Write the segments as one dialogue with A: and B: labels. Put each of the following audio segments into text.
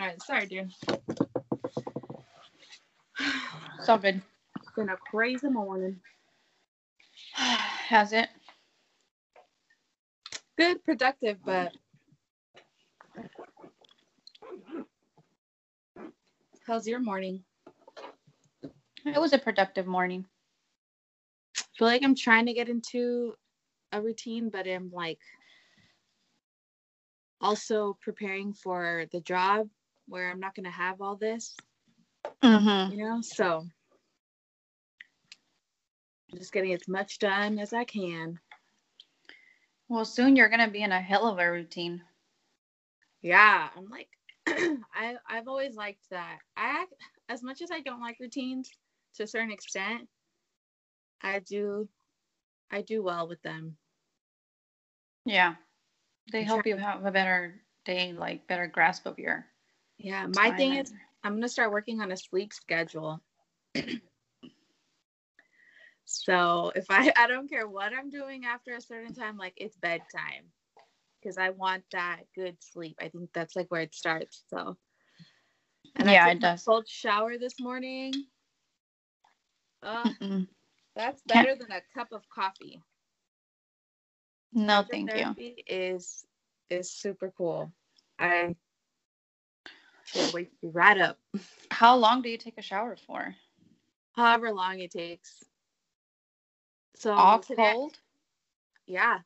A: All right, sorry, dude.
B: Good.
A: It's been a crazy morning.
B: Has it?
A: Good, productive, but how's your morning?
B: It was a productive morning.
A: I feel like I'm trying to get into a routine, but I'm like also preparing for the job where I'm not going to have all this,
B: Mm-hmm.
A: you know? So I'm just getting as much done as I can.
B: Well, soon you're gonna be in a hell of a routine.
A: Yeah, I'm like I I've always liked that. I as much as I don't like routines to a certain extent, I do I do well with them.
B: Yeah. They
A: I'm
B: help
A: trying-
B: you have a better day, like better grasp of your.
A: Yeah, my thing is I'm gonna start working on a sleep schedule. so if I I don't care what I'm doing after a certain time, like it's bedtime. Because I want that good sleep. I think that's like where it starts. So and
B: Yeah,
A: I took
B: does.
A: cold shower this morning.
B: Mm-mm.
A: that's better than a cup of coffee.
B: No, thank you.
A: Is is super cool. I wait to be right up.
B: How long do you take a shower for?
A: However long it takes. So
B: All
A: today-
B: cold?
A: Yeah.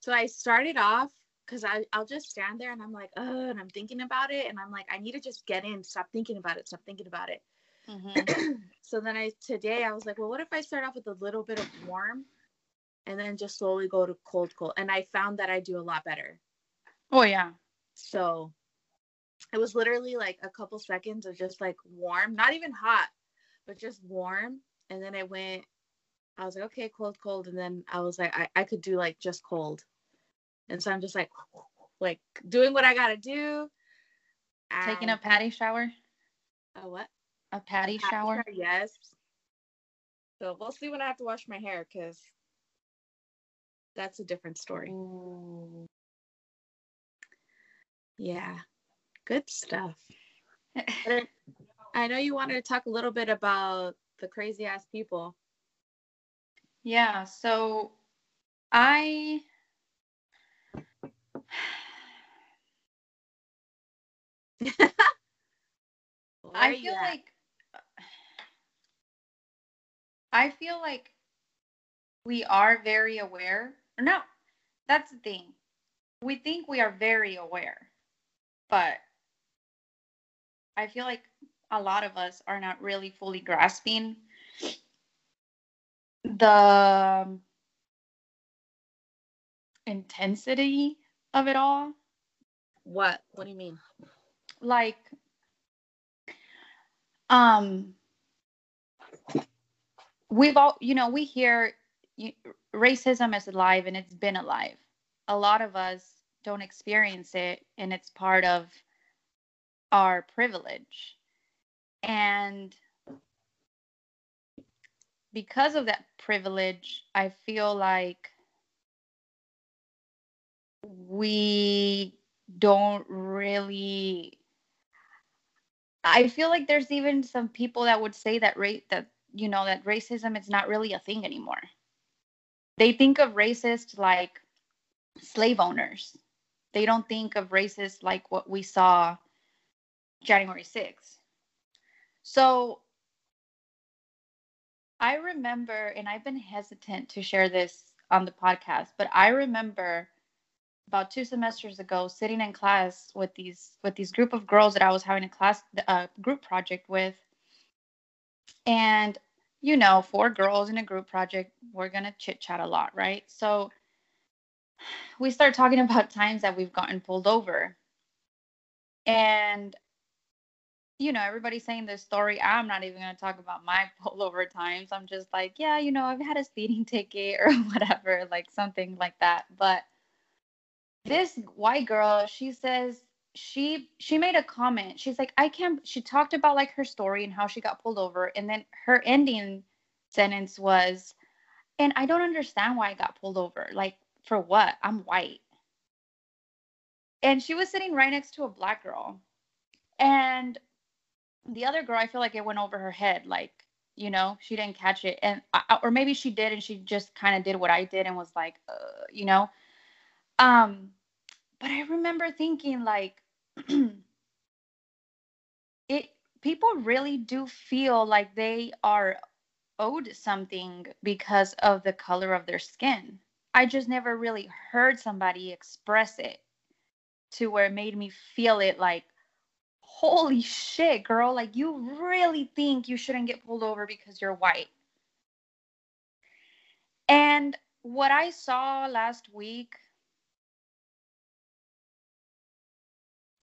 A: So I started off because I I'll just stand there and I'm like, oh, and I'm thinking about it, and I'm like, I need to just get in, stop thinking about it, stop thinking about it.
B: Mm-hmm.
A: so then I today I was like, well, what if I start off with a little bit of warm, and then just slowly go to cold, cold, and I found that I do a lot better.
B: Oh yeah.
A: So it was literally like a couple seconds of just like warm, not even hot, but just warm. And then I went, I was like, okay, cold, cold. And then I was like, I, I could do like just cold. And so I'm just like, like doing what I got to do.
B: Taking a patty shower?
A: a what?
B: A patty
A: Happy
B: shower?
A: Yes. So we'll see when I have to wash my hair because that's a different story.
B: Ooh.
A: Yeah. Good stuff. I- know you wanted to talk a little bit about the crazy ass people.
B: Yeah, so I I feel
A: at?
B: like I feel like we are very aware. Or no, that's the thing. We think we are very aware, but I feel like a lot of us are not really fully grasping the intensity of it all.
A: what? What do you mean?
B: like um we've all you know we hear you, racism is alive and it's been alive a lot of us don't experience it and it's part of our privilege and because of that privilege i feel like we don't really I feel like there's even some people that would say that rate that you know that racism is not really a thing anymore. They think of racist like slave owners. They don't think of racist like what we saw January 6th. So I remember and I've been hesitant to share this on the podcast, but I remember about two semesters ago sitting in class with these with these group of girls that I was having a class uh, group project with. And you know four girls in a group project we're to chit chat a lot right? So we start talking about times that we've gotten pulled over. And you know everybody's saying this story i'm not even going to talk about my pullover times. I'm just like yeah you know i've had a speeding ticket or whatever like something like that. But this white girl she says she she made a comment. She's like i can't she talked about like her story and how she got pulled over. And then her ending sentence was and i don't understand why i got pulled over. Like for what? I'm white. And she was sitting right next to a black girl. And the other girl, I feel like it went over her head. Like, you know, she didn't catch it. And, or maybe she did and she just kind of did what I did and was like, uh, you know. Um, but I remember thinking, like, it, people really do feel like they are owed something because of the color of their skin. I just never really heard somebody express it to where it made me feel it like, holy shit, girl, like you really think you shouldn't get pulled over because you're white. And what I saw last week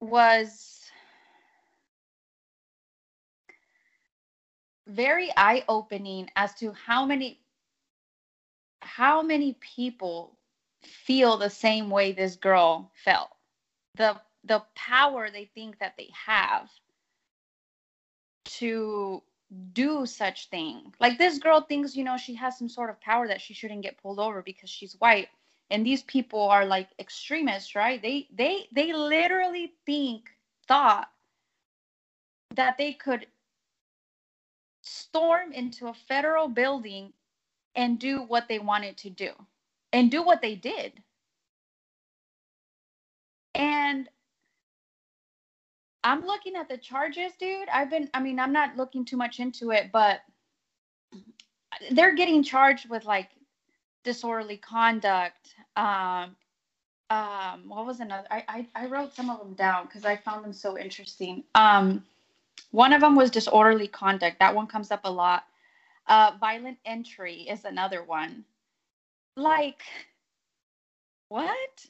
B: was very eye-opening as to how many how many people feel the same way this girl felt the the power they think that they have to do such thing. Like this girl thinks you know she has some sort of power that she shouldn't get pulled over because she's white. And these people are like extremists right? They they they literally think thought that they could storm into a federal building and do what they wanted to do and do what they did. And I'm looking at the charges, dude. I've been, I mean, I'm not looking too much into it, but they're getting charged with like disorderly conduct. Um, um, what was another? I, I, I wrote some of them down because I found them so interesting. Um, one of them was disorderly conduct. That one comes up a lot. Uh, violent entry is another one. Like, what?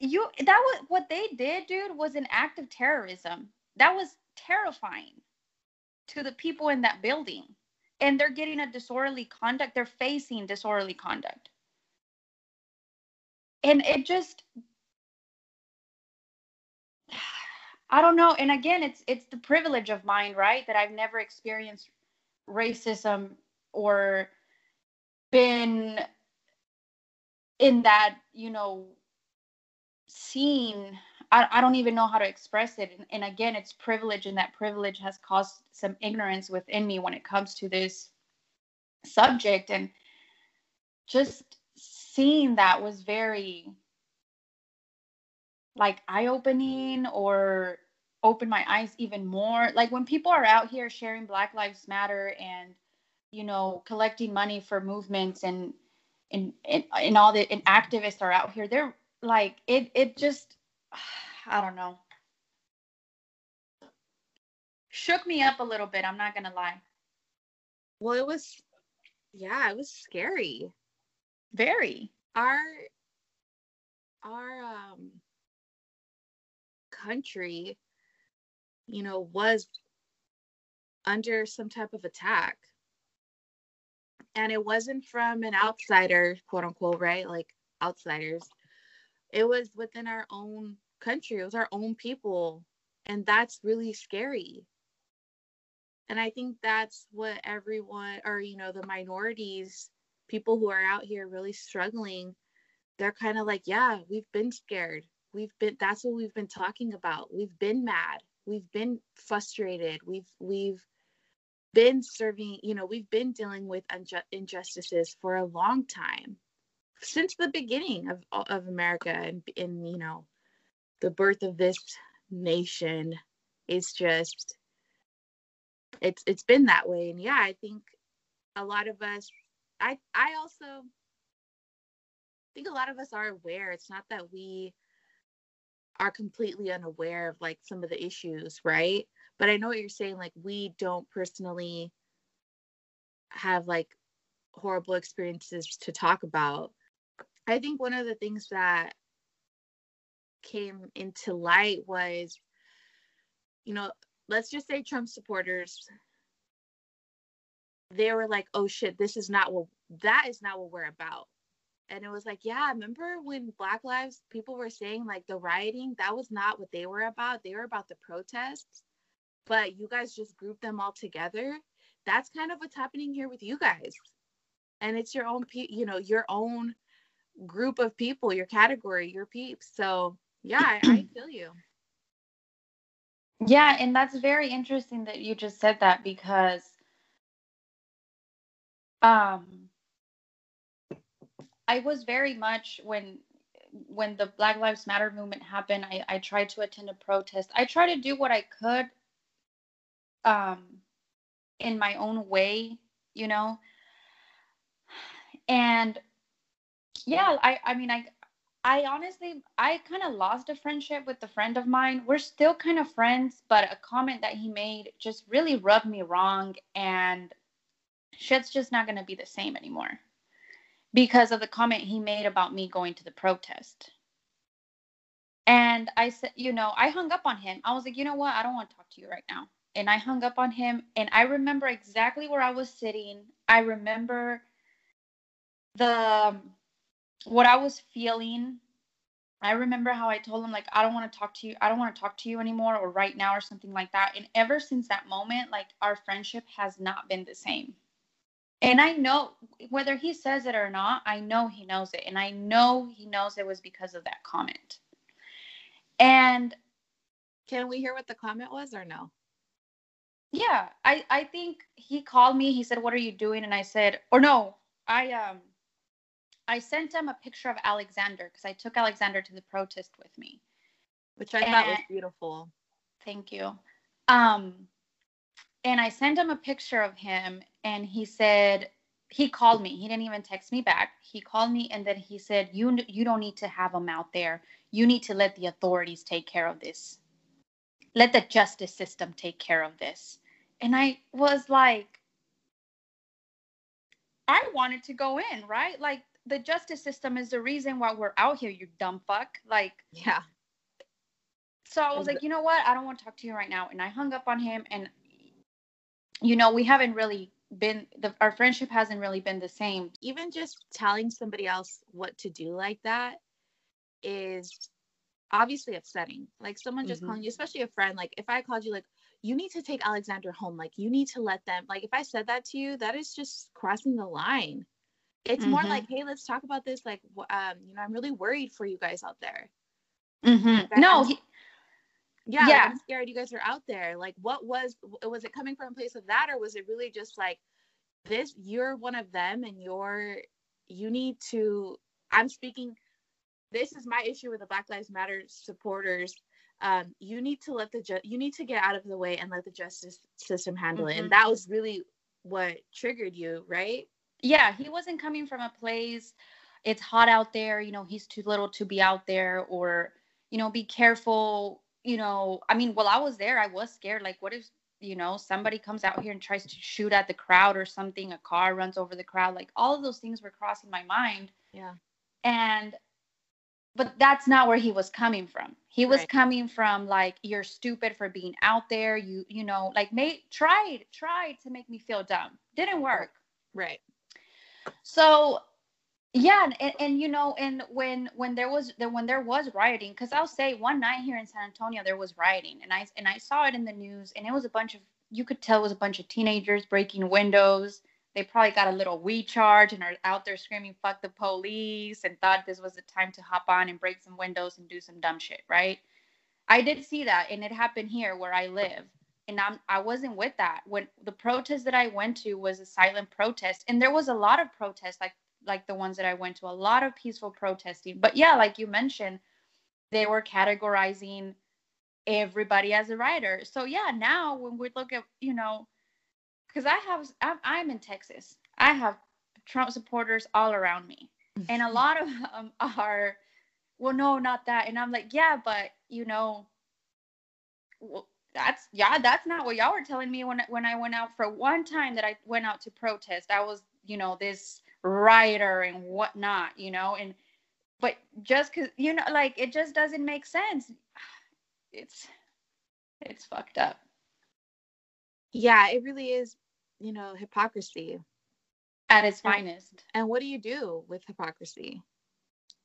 B: You that was what they did, dude, was an act of terrorism. That was terrifying to the people in that building. And they're getting a disorderly conduct. They're facing disorderly conduct. And it just I don't know. And again, it's it's the privilege of mine, right? That I've never experienced racism or been in that, you know, scene. I, I don't even know how to express it. And, and again, it's privilege, and that privilege has caused some ignorance within me when it comes to this subject. And just seeing that was very like eye opening or open my eyes even more. Like when people are out here sharing Black Lives Matter and you know collecting money for movements and and and, and all the and activists are out here, they're like it it just I don't know. Shook me up a little bit, I'm not gonna lie.
A: Well, it was yeah, it was scary.
B: Very.
A: Our our um country, you know, was under some type of attack. And it wasn't from an outsider, quote unquote, right? Like outsiders. It was within our own country, it was our own people. And that's really scary. And I think that's what everyone, or, you know, the minorities, people who are out here really struggling, they're kind of like, yeah, we've been scared. We've been that's what we've been talking about. We've been mad. We've been frustrated. We've we've been serving you know we've been dealing with injustices for a long time since the beginning of of america and in you know the birth of this nation is just it's it's been that way and yeah i think a lot of us i i also think a lot of us are aware it's not that we are completely unaware of like some of the issues, right? But I know what you're saying. Like, we don't personally have like horrible experiences to talk about. I think one of the things that came into light was, you know, let's just say Trump supporters, they were like, oh shit, this is not what, that is not what we're about. And it was like yeah remember when black lives people were saying like the rioting that was not what they were about. They were about the protests but you guys just grouped them all together. That's kind of what's happening here with you guys. And it's your own you know your own group of people your category your peeps so Yeah, I, I feel you.
B: Yeah, and that's very interesting that you just said that because um I was very much when when the Black Lives Matter movement happened, I, I tried to attend a protest. I tried to do what I could um in my own way, you know. And yeah, I I mean I I honestly I kind of lost a friendship with a friend of mine. We're still kind of friends, but a comment that he made just really rubbed me wrong and shit's just not going to be the same anymore because of the comment he made about me going to the protest. And I said, you know, I hung up on him. I was like, you know what? I don't want to talk to you right now. And I hung up on him. And I remember exactly where I was sitting. I remember the what I was feeling. I remember how I told him like I don't want to talk to you. I don't want to talk to you anymore or right now or something like that. And ever since that moment, like our friendship has not been the same. And I know whether he says it or not, I know he knows it. And I know he knows it was because of that comment. And
A: can we hear what the comment was or no?
B: Yeah, I I think he called me. He said, "What are you doing?" And I said, or no, I um I sent him a picture of Alexander because I took Alexander to the protest with me,
A: which I and, thought was beautiful.
B: Thank you. Um, and I sent him a picture of him, and he said he called me. He didn't even text me back. He called me, and then he said, "You you don't need to have him out there. You need to let the authorities take care of this. Let the justice system take care of this." And I was like, I wanted to go in, right? Like the justice system is the reason why we're out here, you dumb fuck. Like,
A: yeah.
B: So I was like, you know what? I don't want to talk to you right now. And I hung up on him. And, you know, we haven't really been, the, our friendship hasn't really been the same.
A: Even just telling somebody else what to do like that is obviously upsetting. Like someone just mm-hmm. calling you, especially a friend. Like if I called you, like, you need to take Alexander home. Like you need to let them, like if I said that to you, that is just crossing the line it's mm-hmm. more like hey let's talk about this like um you know i'm really worried for you guys out there
B: mm-hmm. like, no he,
A: yeah, yeah. Like, i'm scared you guys are out there like what was was it coming from a place of that or was it really just like this you're one of them and you're you need to i'm speaking this is my issue with the black lives matter supporters um, you need to let the ju- you need to get out of the way and let the justice system handle mm-hmm. it and mm-hmm. that was really what triggered you right
B: yeah, he wasn't coming from a place, it's hot out there, you know, he's too little to be out there, or, you know, be careful. You know, I mean, while I was there, I was scared. Like, what if, you know, somebody comes out here and tries to shoot at the crowd or something? A car runs over the crowd. Like, all of those things were crossing my mind.
A: Yeah.
B: And, but that's not where he was coming from. He was right. coming from like you're stupid for being out there. You you know like made tried tried to make me feel dumb. Didn't work.
A: Right.
B: So yeah, and, and you know, and when when there was there when there was rioting, because I'll say one night here in San Antonio there was rioting, and I and I saw it in the news, and it was a bunch of you could tell it was a bunch of teenagers breaking windows. They probably got a little weed charge and are out there screaming "fuck the police" and thought this was the time to hop on and break some windows and do some dumb shit, right? I did see that, and it happened here where I live and I'm I wasn't with that. When the protest that I went to was a silent protest, and there was a lot of protests like like the ones that I went to, a lot of peaceful protesting. But yeah, like you mentioned, they were categorizing everybody as a writer. So yeah, now when we look at you know, because I have I'm, I'm in Texas, I have Trump supporters all around me, and a lot of them are, well, no, not that, and I'm like, yeah, but you know. Well, that's yeah that's not what y'all were telling me when when I went out. For one time that I went out to protest I was you know this rioter and whatnot you know and but just because you know like it just doesn't make sense. It's it's fucked up.
A: Yeah it really is you know hypocrisy.
B: At its and, finest.
A: and what do you do with hypocrisy?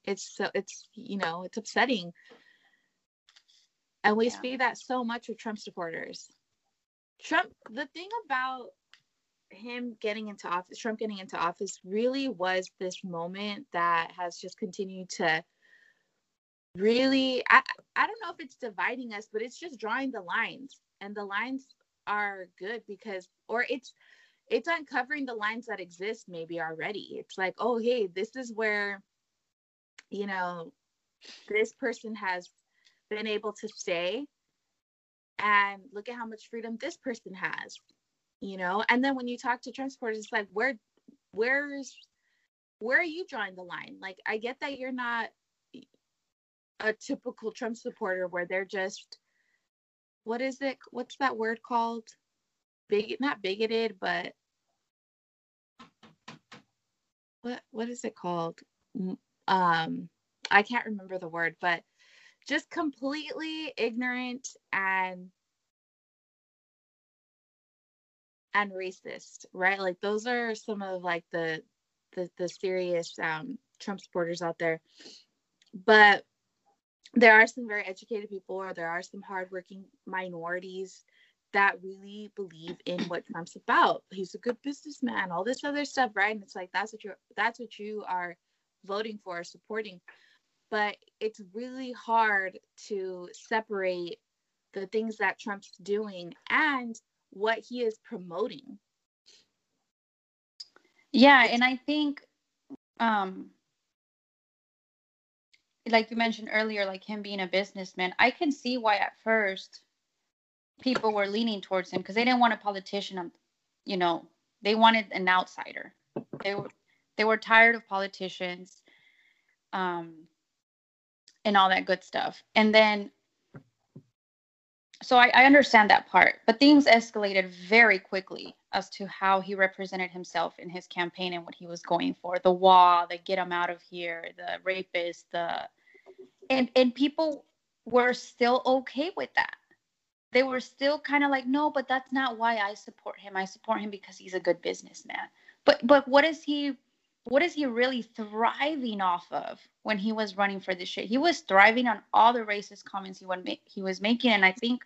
A: It's so it's you know it's upsetting and we yeah. see that so much with Trump supporters. Trump, the thing about him getting into office, Trump getting into office, really was this moment that has just continued to really I, I don't know if it's dividing us but it's just drawing the lines and the lines are good because or it's it's uncovering the lines that exist maybe already it's like oh hey this is where you know this person has been able to stay and look at how much freedom this person has you know and then when you talk to Trump supporters it's like where where's where are you drawing the line like i get that you're not a typical Trump supporter where they're just what is it? What's that word called? Big not bigoted, but what what is it called? Um I can't remember the word, but just completely ignorant and and racist, right? Like those are some of like the the, the serious um Trump supporters out there. But there are some very educated people or there are some hardworking minorities that really believe in what Trump's about. He's a good businessman, all this other stuff, right? And it's like that's what you're that's what you are voting for, supporting. But it's really hard to separate the things that Trump's doing and what he is promoting.
B: Yeah, and I think um like you mentioned earlier, like him being a businessman, I can see why at first people were leaning towards him because they didn't want a politician. Um, you know, they wanted an outsider. They were they were tired of politicians, um, and all that good stuff. And then, so I, I understand that part, but things escalated very quickly as to how he represented himself in his campaign and what he was going for. The wall the get him out of here the rapist the and and people were still okay with that. They were still kind of like no but that's not why i support him. I support him because he's a good businessman. But but what is he what is he really thriving off of when he was running for this shit he was thriving on all the racist comments he, would he was making and i think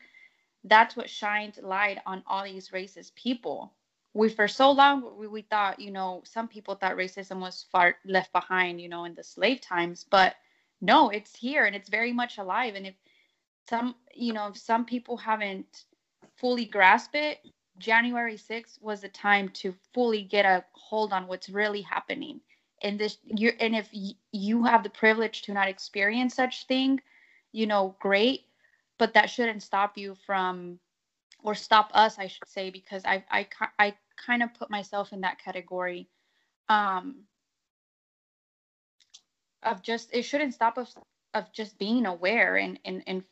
B: that's what shined light on all these racist people. We for so long we, we thought, you know, some people thought racism was far left behind, you know, in the slave times, but no, it's here and it's very much alive. And if some, you know, if some people haven't fully grasped it, January 6th was the time to fully get a hold on what's really happening. And this, you and if you have the privilege to not experience such thing, you know, great but that shouldn't stop you from or stop us i should say because i i, I kind of put myself in that category um of just it shouldn't stop us of just being aware and and and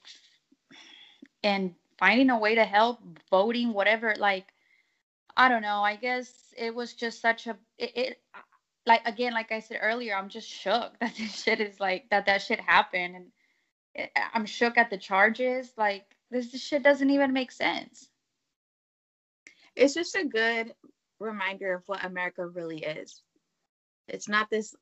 B: and finding a way to help voting whatever like i don't know i guess it was just such a it, it like again like i said earlier i'm just shook that this shit is like that that shit happened and I'm shook at the charges. Like this shit doesn't even make sense.
A: It's just a good reminder of what America really is. It's not this,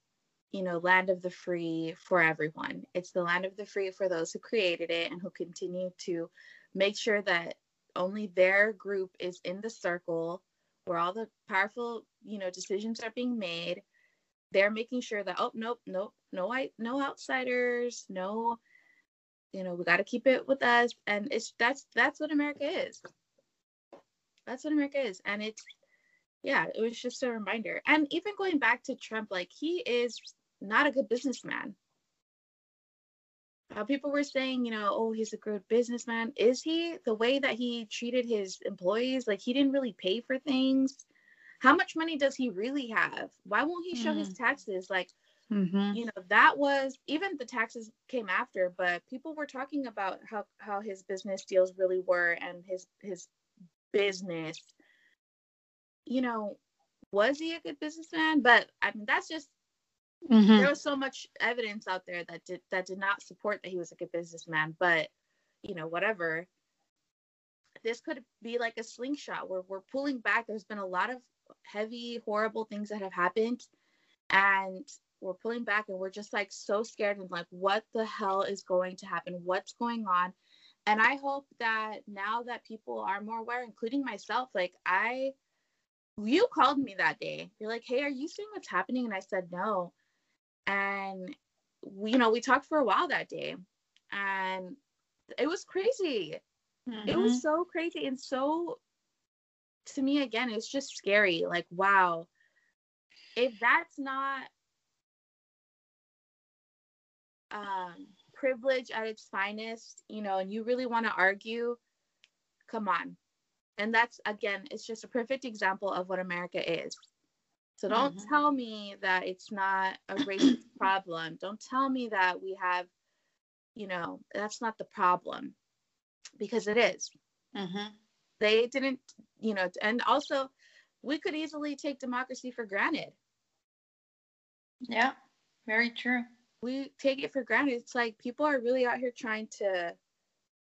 A: you know, land of the free for everyone. It's the land of the free for those who created it and who continue to make sure that only their group is in the circle where all the powerful, you know, decisions are being made. They're making sure that oh nope, nope, no white, no outsiders, no you know we got to keep it with us. And it's that's that's what america is. That's what america is. And it's yeah it was just a reminder. And even going back to trump like he is not a good businessman uh, people were saying you know oh he's a good businessman is he the way that he treated his employees like he didn't really pay for things how much money does he really have why won't he show mm. his taxes like Mm-hmm. You know, that was even the taxes came after, but people were talking about how how his business deals really were and his his business. You know, was he a good businessman? But I mean, that's just mm-hmm. there was so much evidence out there that did that did not support that he was a good businessman. But you know, whatever. This could be like a slingshot where we're pulling back. There's been a lot of heavy, horrible things that have happened, and we're pulling back and we're just like so scared and like what the hell is going to happen what's going on and i hope that now that people are more aware including myself like i you called me that day you're like hey are you seeing what's happening and i said no and we, you know, we talked for a while that day and it was crazy. Mm-hmm. It was so crazy and so to me again, it's just scary. Like, wow, if that's not um privilege at its finest, you know, and you really want to argue, come on. And that's again, it's just a perfect example of what America is. So don't mm-hmm. tell me that it's not a racist problem. Don't tell me that we have, you know, that's not the problem because it is. Mm-hmm. They didn't, you know, and also we could easily take democracy for granted.
B: Yeah, very true.
A: We take it for granted. It's like people are really out here trying to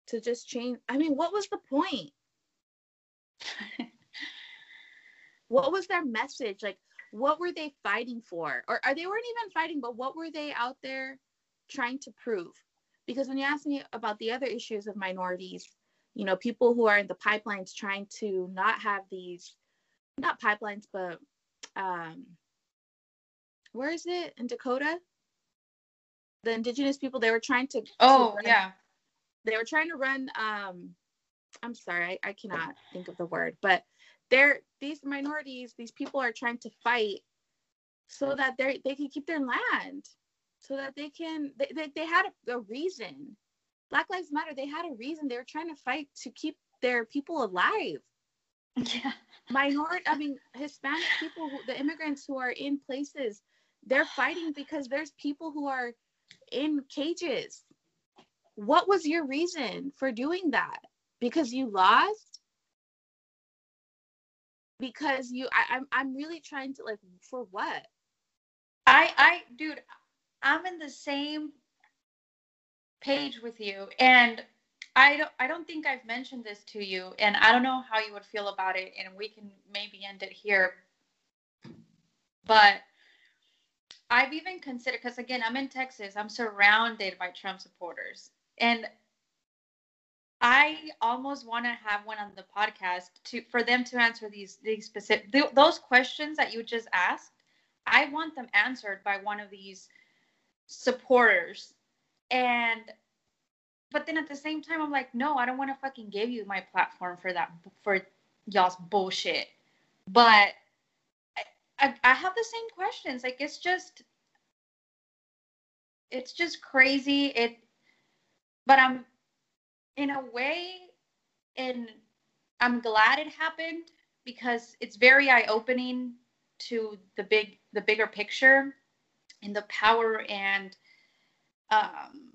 A: to just change. I mean, what was the point? what was their message? Like, what were they fighting for? Or, or they weren't even fighting, but what were they out there trying to prove? Because when you ask me about the other issues of minorities, you know, people who are in the pipelines trying to not have these, not pipelines, but um, where is it in Dakota? The indigenous people, they were trying to.
B: Oh,
A: to run,
B: yeah.
A: They were trying to run, um, I'm sorry, I, I cannot think of the word, but they're these minorities, these people are trying to fight so that they they can keep their land, so that they can they, they, they had a, a reason. Black Lives Matter, they had a reason. They were trying to fight to keep their people alive.
B: Yeah.
A: Minority, I mean, Hispanic people, who, the immigrants who are in places, they're fighting because there's people who are in cages. What was your reason for doing that? Because you lost? Because you I, I'm I'm really trying to like for what?
B: I I dude, I'm in the same page with you and I don't I don't think I've mentioned this to you and I don't know how you would feel about it and we can maybe end it here. But I've even considered because again I'm in Texas, I'm surrounded by Trump supporters. And I almost want to have one on the podcast to for them to answer these these specific th- those questions that you just asked. I want them answered by one of these supporters. And but then at the same time I'm like, no, I don't want to fucking give you my platform for that for y'all's bullshit. But I, I, I have the same questions. Like it's just it's just crazy. It but I'm in a way, and I'm glad it happened because it's very eye-opening to the big, the bigger picture, and the power and um,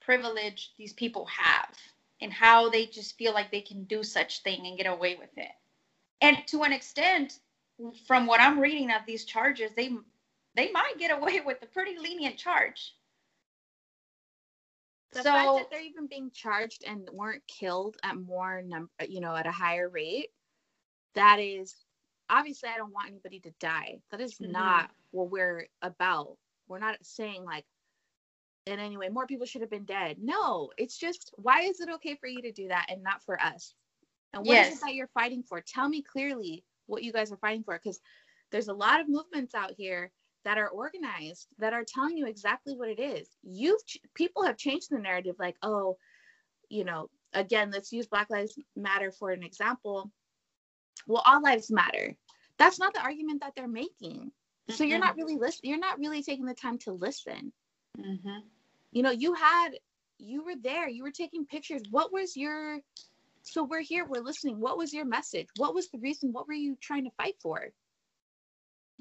B: privilege these people have, and how they just feel like they can do such thing and get away with it. And to an extent, from what I'm reading of these charges, they they might get away with a pretty lenient charge.
A: The so, fact that they're even being charged and weren't killed at more number, you know, at a higher rate, that is obviously I don't want anybody to die. That is mm-hmm. not what we're about. We're not saying like in any way more people should have been dead. No, it's just why is it okay for you to do that and not for us? And what yes. is it that you're fighting for? Tell me clearly what you guys are fighting for because there's a lot of movements out here that are organized that are telling you exactly what it is. You've people have changed the narrative like, oh, you know, again, let's use Black Lives Matter for an example. Well, all lives matter. That's not the argument that they're making. Mm-hmm. So you're not really listening. You're not really taking the time to listen. Mm-hmm. You know, you had, you were there. You were taking pictures. What was your? So we're here. We're listening. What was your message? What was the reason? What were you trying to fight for?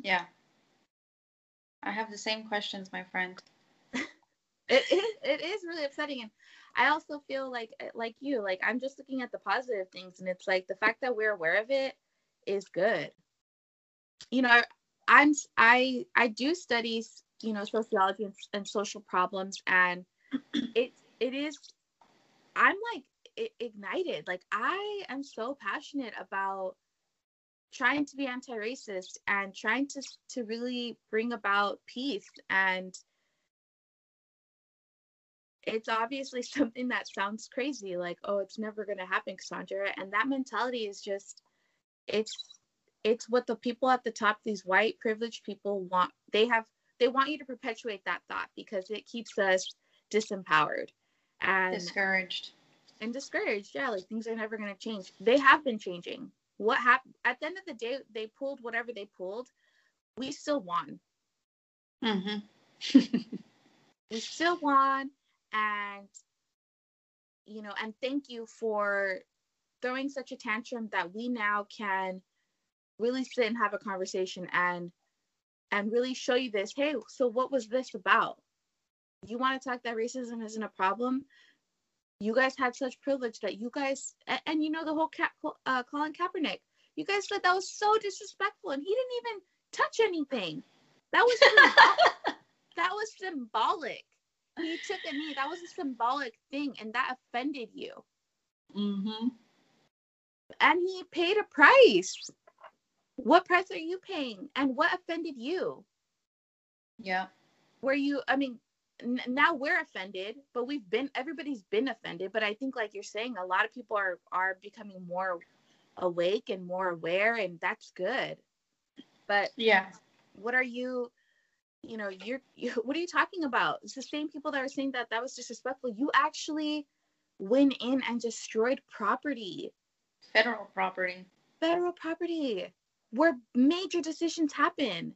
B: Yeah. I have the same questions, my friend.
A: it, it, it is really upsetting. And I also feel like, eh, like you, like I'm just looking at the positive things. And it's like the fact that we're aware of it is good. You know, I'm, I, I do studies, you know, sociology and, and social problems. And it, it is, I'm like ignited. Like I am so passionate about trying to be anti-racist and trying to to really bring about peace. And it's obviously something that sounds crazy like oh it's never going to happen cassandra. And that mentality is just it's it's what the people at the top these white privileged people want. They have they want you to perpetuate that thought because it keeps us disempowered and
B: discouraged.
A: and discouraged. Yeah like things are never going to change. They have been changing what happened at the end of the day they pulled whatever they pulled we still won.
B: Mm-hmm.
A: we still won and you know and thank you for throwing such a tantrum that we now can really sit and have a conversation and and really show you this hey so what was this about? You want to talk that racism isn't a problem you guys had such privilege that you guys and, and you know the whole Cap, uh, Colin Kaepernick you guys said that was so disrespectful and he didn't even touch anything. That was that was symbolic. He took a knee that was a symbolic thing and that offended you.
B: Mm-hmm.
A: and he paid a price. What price are you paying and what offended you?
B: Yeah.
A: Where you i mean n- now we're offended but we've been everybody's been offended but i think like you're saying a lot of people are are becoming more awake and more aware and that's good. But
B: yeah.
A: what are you you know you're you, what are you talking about? It's the same people that are saying that that was disrespectful. You actually went in and destroyed property.
B: Federal property.
A: Federal property where major decisions happen.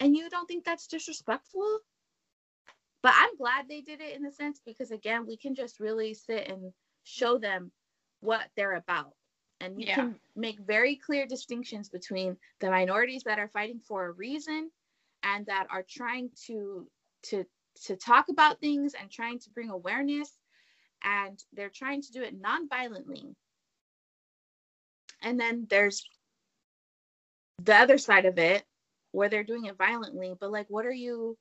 A: And you don't think that's disrespectful but i'm glad they did it in a sense because again we can just really sit and show them what they're about. And we
B: Yeah.
A: can make very clear distinctions between the minorities that are fighting for a reason and that are trying to to to talk about things and trying to bring awareness. And they're trying to do it non-violently. And then there's the other side of it where they're doing it violently. But like what are you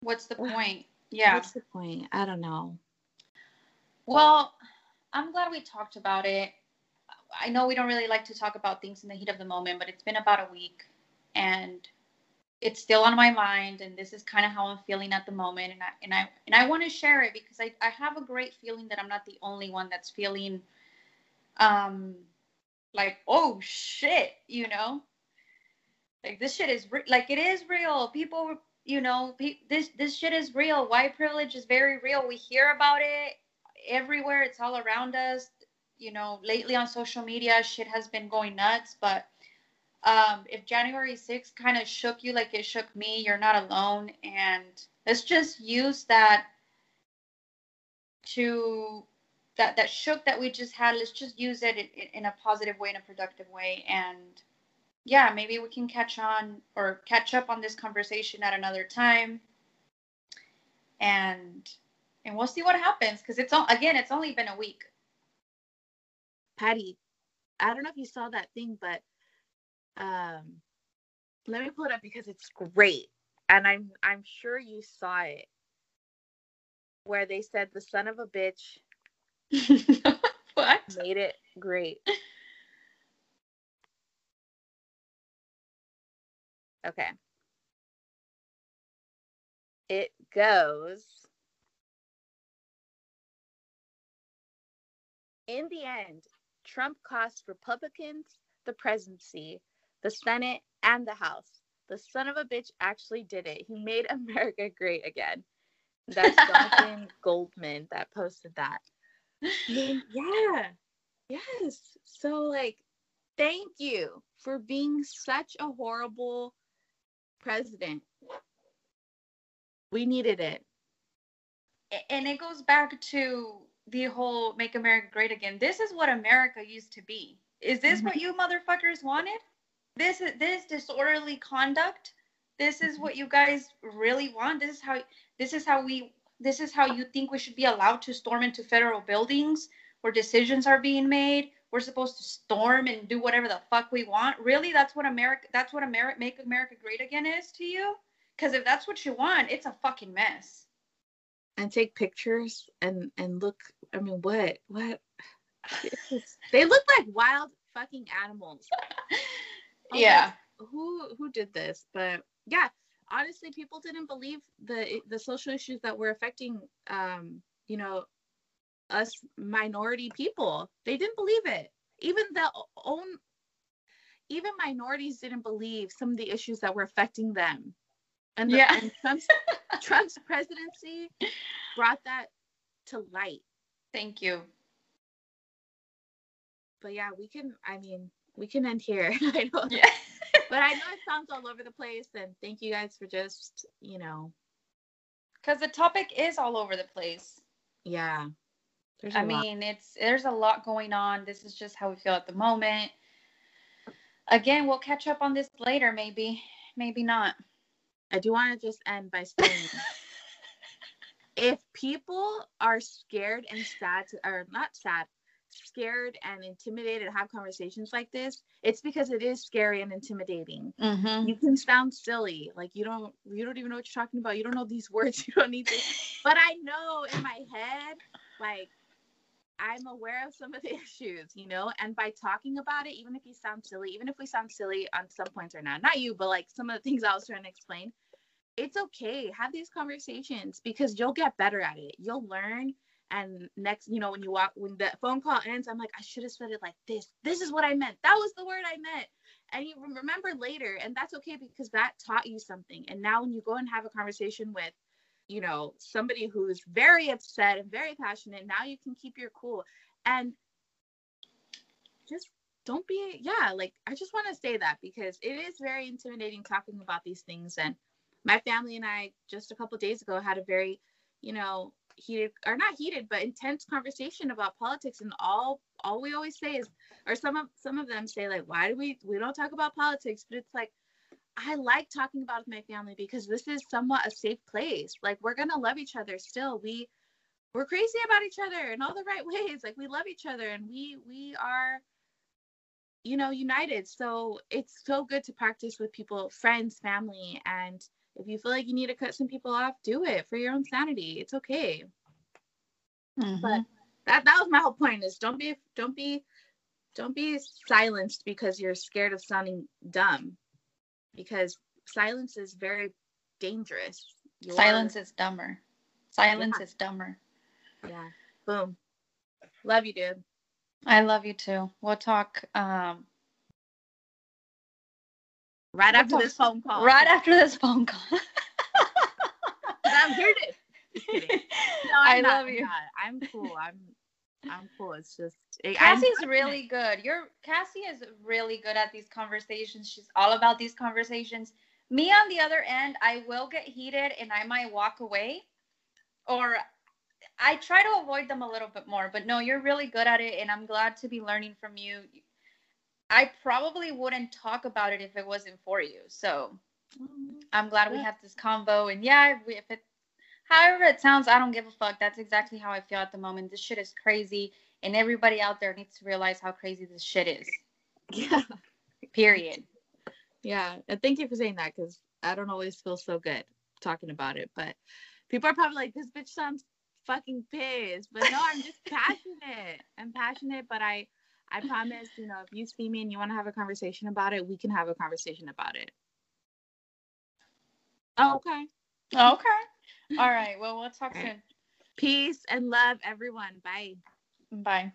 B: what's the point yeah
A: what's the point i don't know
B: Well, I'm glad we talked about it. I know we don't really like to talk about things in the heat of the moment, but it's been about a week and it's still on my mind and this is kind of how I'm feeling at the moment and I and I and I want to share it because I, I have a great feeling that I'm not the only one that's feeling um like oh shit, you know? Like this shit is re- like it is real. People you know, pe- this this shit is real. White privilege is very real. We hear about it everywhere. It's all around us. You know, lately on social media, shit has been going nuts. But um, if January 6th kind of shook you like it shook me, you're not alone. And let's just use that to that that shook that we just had. Let's just use it in, in a positive way, in a productive way, and yeah, maybe we can catch on or catch up on this conversation at another time. And and we'll see what happens because it's all again, it's only been a week.
A: patty i don't know if you saw that thing but um let me pull it up because it's great and i'm i'm sure you saw it where they said the son of a bitch
B: what?
A: made it great okay. It goes in the end trump cost republicans the presidency the senate and the house. The son of a bitch actually did it. He made america great again. That's jonathan goldman that posted that. And yeah. Yes. So like thank you for being such a horrible president we needed it
B: And it goes back to the whole make America great again. This is what America used to be. Is this what mm-hmm. you motherfuckers wanted? This is this disorderly conduct? This is mm-hmm. what you guys really want? This is how this is how we this is how you think we should be allowed to storm into federal buildings where decisions are being made? We're supposed to storm and do whatever the fuck we want? Really? That's what America that's what America make America great again is to you? Cuz if that's what you want, it's a fucking mess.
A: and take pictures and and look i mean what what they look like wild fucking animals I'm
B: yeah.
A: who who did this but yeah honestly people didn't believe the the social issues that were affecting um you know us minority people they didn't believe it even the own even minorities didn't believe some of the issues that were affecting them And, the,
B: Yeah.
A: and Trump's Trump's presidency brought that to light.
B: Thank you.
A: But yeah, we can. I mean, we can end here. I know,
B: Yeah.
A: but I know it sounds all over the place. And thank you guys for just, you know,
B: Because the topic is all over the place.
A: yeah. There's
B: I
A: lot.
B: mean, it's there's a lot going on. This is just how we feel at the moment. Again, we'll catch up on this later, maybe, maybe not.
A: I do want to just end by saying, if people are scared and sad, to, or not sad, scared and intimidated to have conversations like this, it's because it is scary and intimidating.
B: Mm-hmm.
A: you can sound silly like you don't you don't even know what you're talking about you don't know these words you don't need this but i know in my head like i'm aware of some of the issues you know and by talking about it even if you sound silly even if we sound silly on some points right now not you but like some of the things i was trying to explain it's okay. Have these conversations because you'll get better at it. You'll learn and next you know when you walk when the phone call ends i'm like i should have said it like this. This is what i meant. That was the word i meant. And you remember later and that's okay because that taught you something. And now when you go and have a conversation with you know somebody who's very upset and very passionate now you can keep your cool. And just don't be yeah like i just want to say that because it is very intimidating talking about these things. And my family and i just a couple days ago had a very you know heated or not heated but intense conversation about politics. And all all we always say is or some of some of them say like why do we we don't talk about politics? But it's like i like talking about with my family because this is somewhat a safe place. Like we're gonna love each other still. We we're crazy about each other in all the right ways. Like we love each other and we we are you know united. So it's so good to practice with people friends family. And if you feel like you need to cut some people off do it for your own sanity. It's okay. Mm-hmm. But that that was my whole point is don't be don't be don't be silenced because you're scared of sounding dumb because silence is very dangerous
B: silence is dumber. Silence
A: Yeah.
B: is dumber.
A: yeah boom love you dude
B: I love you too. We'll talk um,
A: right
B: We'll
A: after
B: talk
A: this phone call
B: right after this phone call.
A: i'm here to no,
B: I
A: I'm not,
B: love
A: I'm i'm cool i'm i'm cool it's just it, I'm
B: Cassie's
A: passionate.
B: really good. You're Cassie is really good at these conversations. She's all about these conversations. Me on the other end, I will get heated and I might walk away or I try to avoid them a little bit more. But no, you're really good at it and I'm glad to be learning from you. I probably wouldn't talk about it if it wasn't for you. So mm-hmm. I'm glad we had this combo. And yeah, if, we, if it, however it sounds, I don't give a fuck. That's exactly how I feel at the moment. This shit is crazy, and everybody out there needs to realize how crazy this shit is.
A: yeah
B: Period.
A: Yeah, and thank you for saying that because I don't always feel so good talking about it. But people are probably like, "This bitch sounds fucking pissed," but no, I'm just passionate. I'm passionate, but I, I promise, you know, if you see me and you want to have a conversation about it, we can have a conversation about it. Oh, okay.
B: Oh, okay. All right. Well, we'll talk
A: All right.
B: soon.
A: Peace and love, everyone. Bye.
B: Bye.